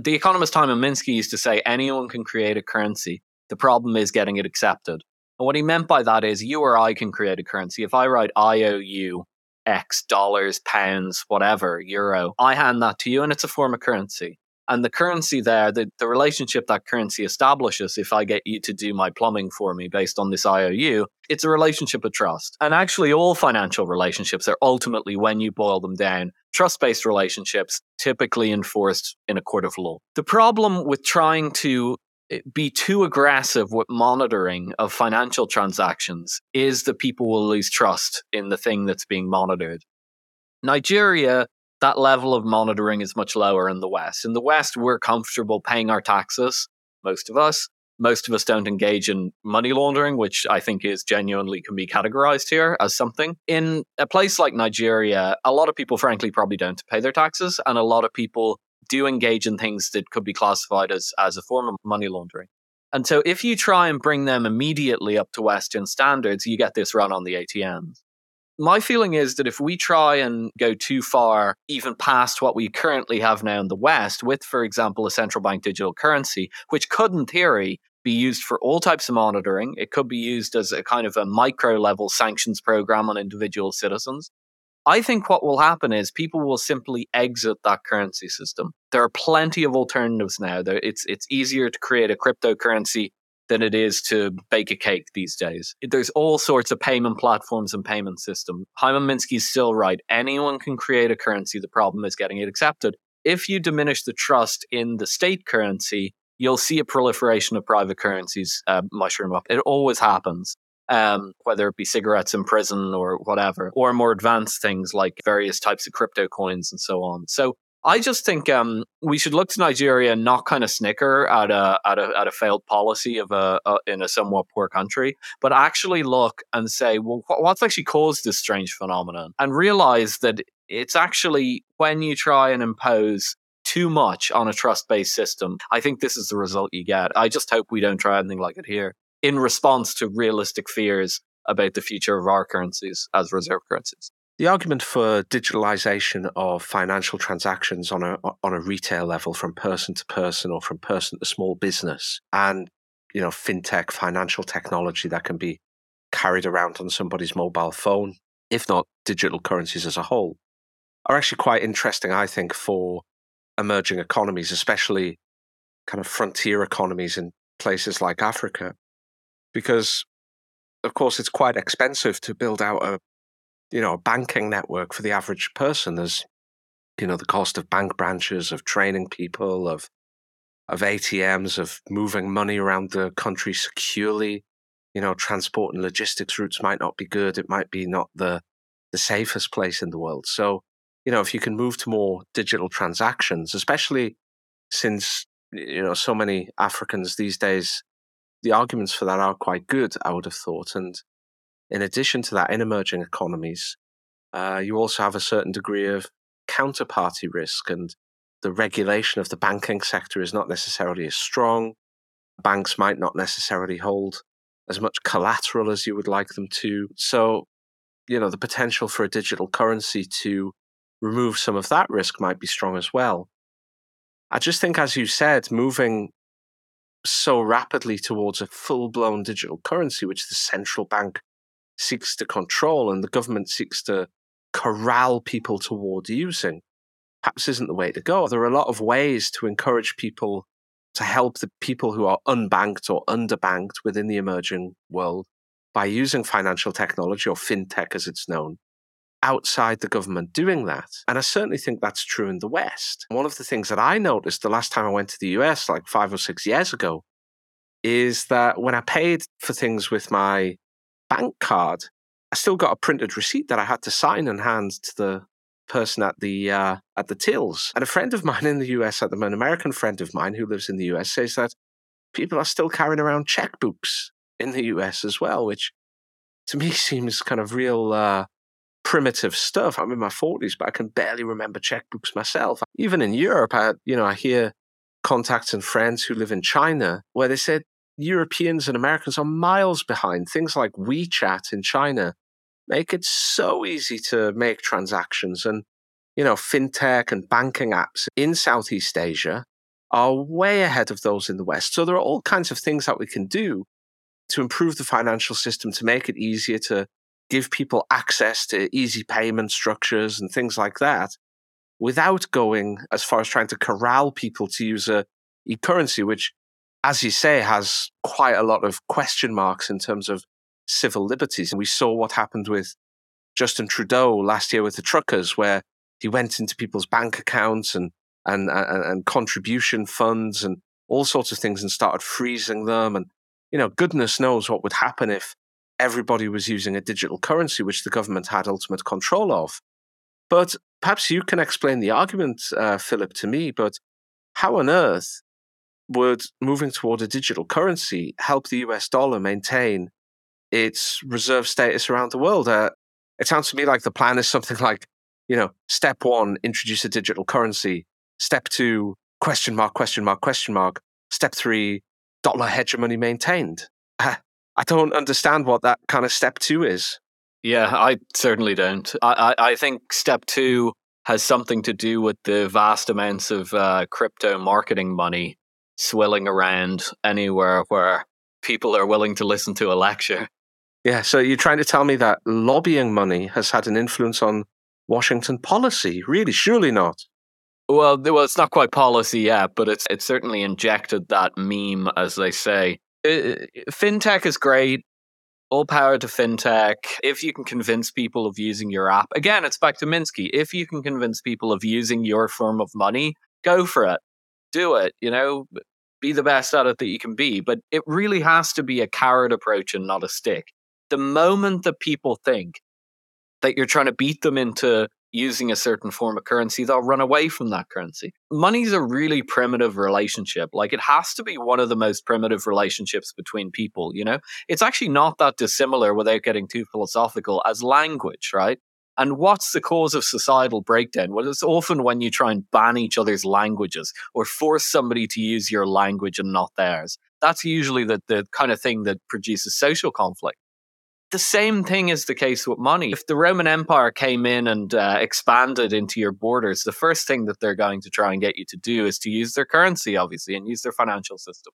The economist Hyman Minsky used to say anyone can create a currency. The problem is getting it accepted. And what he meant by that is you or I can create a currency. If I write IOU, X dollars, pounds, whatever, euro, I hand that to you and it's a form of currency. And the currency there, the, the relationship that currency establishes, if I get you to do my plumbing for me based on this IOU, it's a relationship of trust. And actually, all financial relationships are ultimately, when you boil them down, trust based relationships typically enforced in a court of law. The problem with trying to eh, be too aggressive with monitoring of financial transactions is that people will lose trust in the thing that's being monitored. Nigeria that level of monitoring is much lower in the West. In the West, we're comfortable paying our taxes, most of us. Most of us don't engage in money laundering, which I think is genuinely can be categorized here as something. In a place like Nigeria, a lot of people, frankly, probably don't pay their taxes, and a lot of people do engage in things that could be classified as, as a form of money laundering. And so if you try and bring them immediately up to Western standards, you get this run on the ATMs. My feeling is that if we try and go too far, even past what we currently have now in the West, with, for example, a central bank digital currency, which could, in theory, be used for all types of monitoring, it could be used as a kind of a micro level sanctions program on individual citizens. I think what will happen is people will simply exit that currency system. There are plenty of alternatives now. It's it's easier to create a cryptocurrency than it is to bake a cake these days. There's all sorts of payment platforms and payment systems. Hyman Minsky's still right. Anyone can create a currency. The problem is getting it accepted. If you diminish the trust in the state currency, you'll see a proliferation of private currencies uh, mushroom up. It always happens. Um, whether it be cigarettes in prison or whatever, or more advanced things like various types of crypto coins and so on. So I just think um, we should look to Nigeria and not kind of snicker at a at a at a failed policy of a, a in a somewhat poor country, but actually look and say, well, what's actually caused this strange phenomenon, and realize that it's actually when you try and impose too much on a trust based system. I think this is the result you get. I just hope we don't try anything like it here in response to realistic fears about the future of our currencies as reserve currencies. The argument for digitalization of financial transactions on a on a retail level from person to person or from person to small business and you know fintech financial technology that can be carried around on somebody's mobile phone if not digital currencies as a whole are actually quite interesting I think for emerging economies especially kind of frontier economies in places like Africa because of course it's quite expensive to build out a you know, a banking network for the average person. There's, you know, the cost of bank branches, of training people, of of ATMs, of moving money around the country securely. you know, transport and logistics routes might not be good. It might be not the the safest place in the world. So, you know, if you can move to more digital transactions, especially since you know so many Africans these days, the arguments for that are quite good. I would have thought, and in addition to that, in emerging economies, uh, you also have a certain degree of counterparty risk, and the regulation of the banking sector is not necessarily as strong. Banks might not necessarily hold as much collateral as you would like them to. So, you know, the potential for a digital currency to remove some of that risk might be strong as well. I just think, as you said, moving so rapidly towards a full blown digital currency, which the central bank seeks to control and the government seeks to corral people toward using, perhaps isn't the way to go. There are a lot of ways to encourage people to help the people who are unbanked or underbanked within the emerging world by using financial technology or fintech as it's known outside the government doing that. And I certainly think that's true in the West. One of the things that I noticed the last time I went to the US, like five or six years ago, is that when I paid for things with my bank card, I still got a printed receipt that I had to sign and hand to the person at the uh, at the tills. And a friend of mine in the US, at the an American friend of mine who lives in the US, says that people are still carrying around checkbooks in the US as well, which to me seems kind of real uh, primitive stuff. I'm in my 40s, but I can barely remember checkbooks myself. Even in Europe, I, you know, I hear contacts and friends who live in China where they said Europeans and Americans are miles behind. Things like WeChat in China make it so easy to make transactions. And, you know, fintech and banking apps in Southeast Asia are way ahead of those in the West. So there are all kinds of things that we can do to improve the financial system, to make it easier to give people access to easy payment structures and things like that without going as far as trying to corral people to use a e-currency, which, as you say, has quite a lot of question marks in terms of civil liberties. And we saw what happened with Justin Trudeau last year with the truckers, where he went into people's bank accounts and and, and, and contribution funds and all sorts of things and started freezing them. And, you know, goodness knows what would happen if everybody was using a digital currency, which the government had ultimate control of. But perhaps you can explain the argument, uh, Philip, to me. But how on earth would moving toward a digital currency help the US dollar maintain its reserve status around the world? Uh, it sounds to me like the plan is something like, you know, step one, introduce a digital currency. Step two, question mark, question mark, question mark. Step three, dollar hegemony maintained. I don't understand what that kind of step two is. Yeah, I certainly don't. I, I, I think step two has something to do with the vast amounts of uh, crypto marketing money swilling around anywhere where people are willing to listen to a lecture. Yeah, so you're trying to tell me that lobbying money has had an influence on Washington policy? Really, surely not. Well, well, it's not quite policy yet, but it's it's certainly injected that meme, as they say, fintech is great. All power to fintech. If you can convince people of using your app, again, it's back to Minsky. If you can convince people of using your form of money, go for it. Do it. You know, be the best at it that you can be. But it really has to be a carrot approach and not a stick. The moment that people think that you're trying to beat them into using a certain form of currency, they'll run away from that currency. Money's a really primitive relationship. Like it has to be one of the most primitive relationships between people, you know? It's actually not that dissimilar without getting too philosophical as language, right? And what's the cause of societal breakdown? Well, it's often when you try and ban each other's languages or force somebody to use your language and not theirs. That's usually the, the kind of thing that produces social conflict the same thing is the case with money. If the Roman Empire came in and uh, expanded into your borders, the first thing that they're going to try and get you to do is to use their currency, obviously, and use their financial system.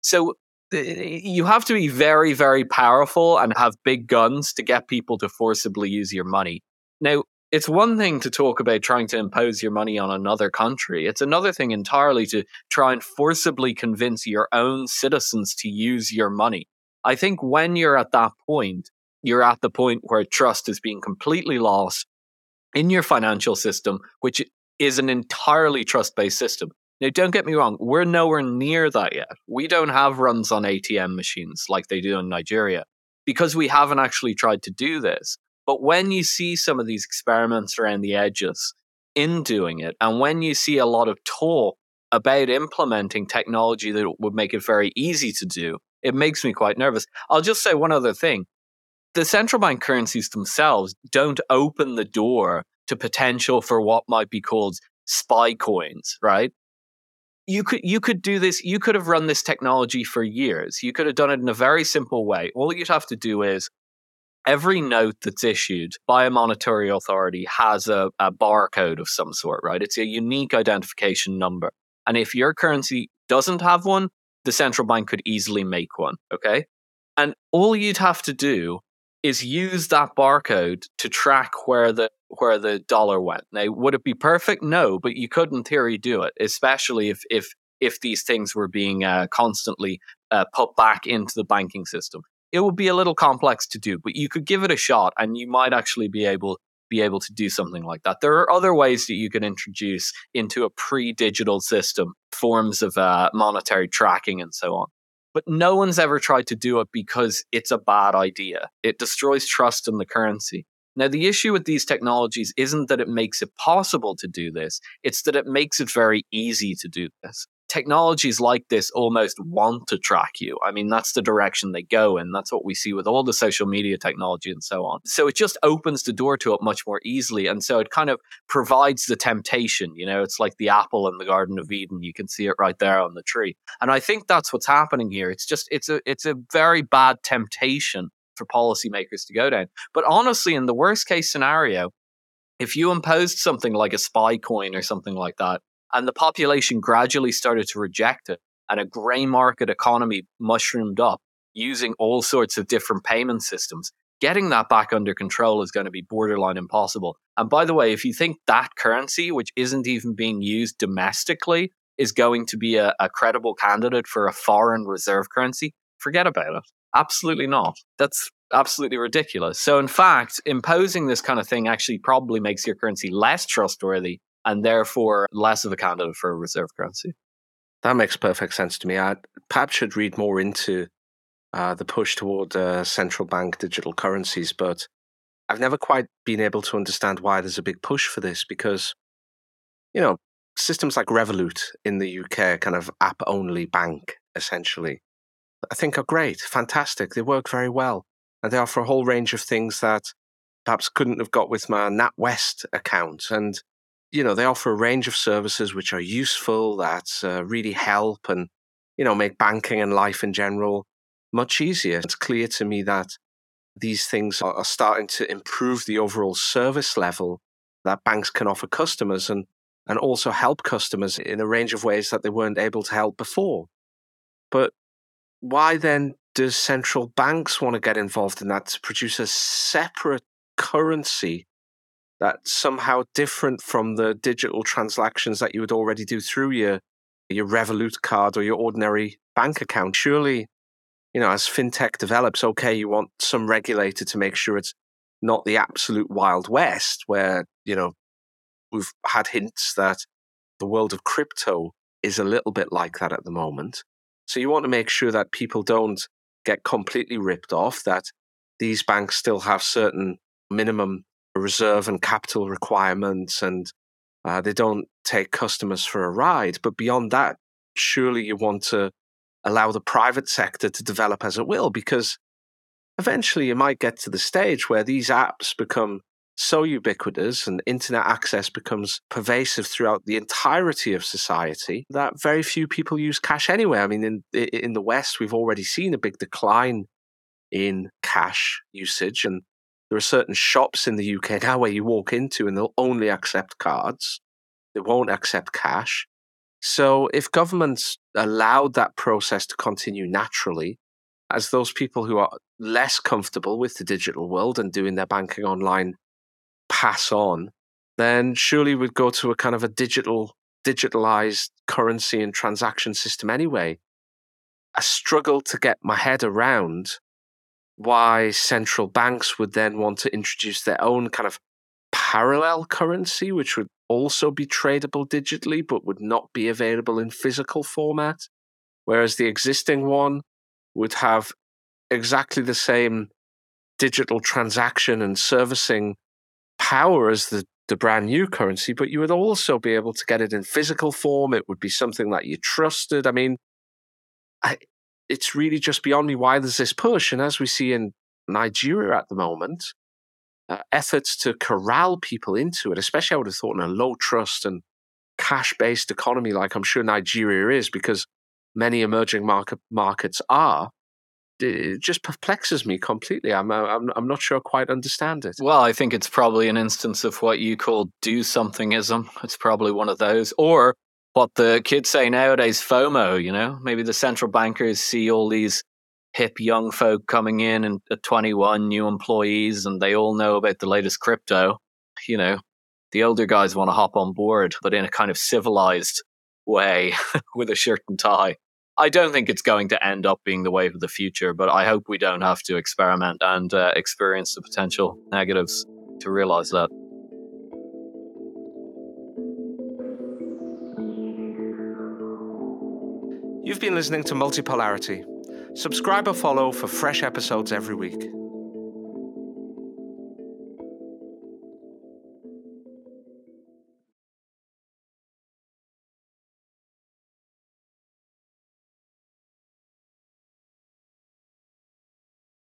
So you have to be very, very powerful and have big guns to get people to forcibly use your money. Now, it's one thing to talk about trying to impose your money on another country. It's another thing entirely to try and forcibly convince your own citizens to use your money. I think when you're at that point, you're at the point where trust is being completely lost in your financial system, which is an entirely trust based system. Now, don't get me wrong, we're nowhere near that yet. We don't have runs on ATM machines like they do in Nigeria because we haven't actually tried to do this. But when you see some of these experiments around the edges in doing it, and when you see a lot of talk about implementing technology that would make it very easy to do, it makes me quite nervous. I'll just say one other thing. The central bank currencies themselves don't open the door to potential for what might be called spy coins, right? You could you could do this, you could have run this technology for years. You could have done it in a very simple way. All you'd have to do is every note that's issued by a monetary authority has a, a barcode of some sort, right? It's a unique identification number. And if your currency doesn't have one, the central bank could easily make one. Okay. And all you'd have to do is use that barcode to track where the where the dollar went. Now, would it be perfect? No, but you could, in theory, do it, especially if if if these things were being uh, constantly uh, put back into the banking system. It would be a little complex to do, but you could give it a shot, and you might actually be able be able to do something like that. There are other ways that you can introduce into a pre-digital system forms of uh, monetary tracking and so on. But no one's ever tried to do it because it's a bad idea. It destroys trust in the currency. Now, the issue with these technologies isn't that it makes it possible to do this, it's that it makes it very easy to do this technologies like this almost want to track you. I mean, that's the direction they go in. That's what we see with all the social media technology and so on. So it just opens the door to it much more easily. And so it kind of provides the temptation. You know, it's like the apple in the Garden of Eden. You can see it right there on the tree. And I think that's what's happening here. It's just, it's a, it's a very bad temptation for policymakers to go down. But honestly, in the worst case scenario, if you imposed something like a spy coin or something like that, and the population gradually started to reject it. And a grey market economy mushroomed up using all sorts of different payment systems. Getting that back under control is going to be borderline impossible. And by the way, if you think that currency, which isn't even being used domestically, is going to be a, a credible candidate for a foreign reserve currency, forget about it. Absolutely not. That's absolutely ridiculous. So, in fact, imposing this kind of thing actually probably makes your currency less trustworthy and therefore less of a candidate for a reserve currency. That makes perfect sense to me. I perhaps should read more into uh, the push toward uh, central bank digital currencies, but I've never quite been able to understand why there's a big push for this because, you know, systems like Revolut in the UK, kind of app only bank, essentially, I think are great, fantastic. They work very well. And they offer a whole range of things that perhaps couldn't have got with my NatWest account. And you know, they offer a range of services which are useful, that uh, really help and, you know, make banking and life in general much easier. It's clear to me that these things are, starting to improve the overall service level that banks can offer customers and, and also help customers in a range of ways that they weren't able to help before. But why then does central banks want to get involved in that to produce a separate currency that's somehow different from the digital transactions that you would already do through your your Revolut card or your ordinary bank account. Surely, you know, as fintech develops, okay, you want some regulator to make sure it's not the absolute wild west where, you know, we've had hints that the world of crypto is a little bit like that at the moment. So you want to make sure that people don't get completely ripped off, that these banks still have certain minimum reserve and capital requirements and uh, they don't take customers for a ride. But beyond that, surely you want to allow the private sector to develop as it will, because eventually you might get to the stage where these apps become so ubiquitous and internet access becomes pervasive throughout the entirety of society that very few people use cash anyway. I mean, in in the West, we've already seen a big decline in cash usage, and there are certain shops in the UK now where you walk into and they'll only accept cards. They won't accept cash. So if governments allowed that process to continue naturally, as those people who are less comfortable with the digital world and doing their banking online pass on, then surely we'd go to a kind of a digital, digitalized currency and transaction system anyway. I struggle to get my head around why central banks would then want to introduce their own kind of parallel currency, which would also be tradable digitally but would not be available in physical format, whereas the existing one would have exactly the same digital transaction and servicing power as the, the brand new currency, but you would also be able to get it in physical form. It would be something that you trusted. I mean, I, it's really just beyond me why there's this push. And as we see in Nigeria at the moment, uh, efforts to corral people into it, especially I would have thought in a low trust and cash based economy like I'm sure Nigeria is, because many emerging market markets are, it just perplexes me completely. I'm, uh, I'm I'm not sure I quite understand it. Well, I think it's probably an instance of what you call do somethingism. It's probably one of those, or what the kids say nowadays, FOMO. You know, maybe the central bankers see all these hip young folk coming in and at 21 new employees, and they all know about the latest crypto. You know, the older guys want to hop on board, but in a kind of civilized way with a shirt and tie. I don't think it's going to end up being the wave of the future, but I hope we don't have to experiment and uh, experience the potential negatives to realize that. You've been listening to Multipolarity. Subscribe or follow for fresh episodes every week.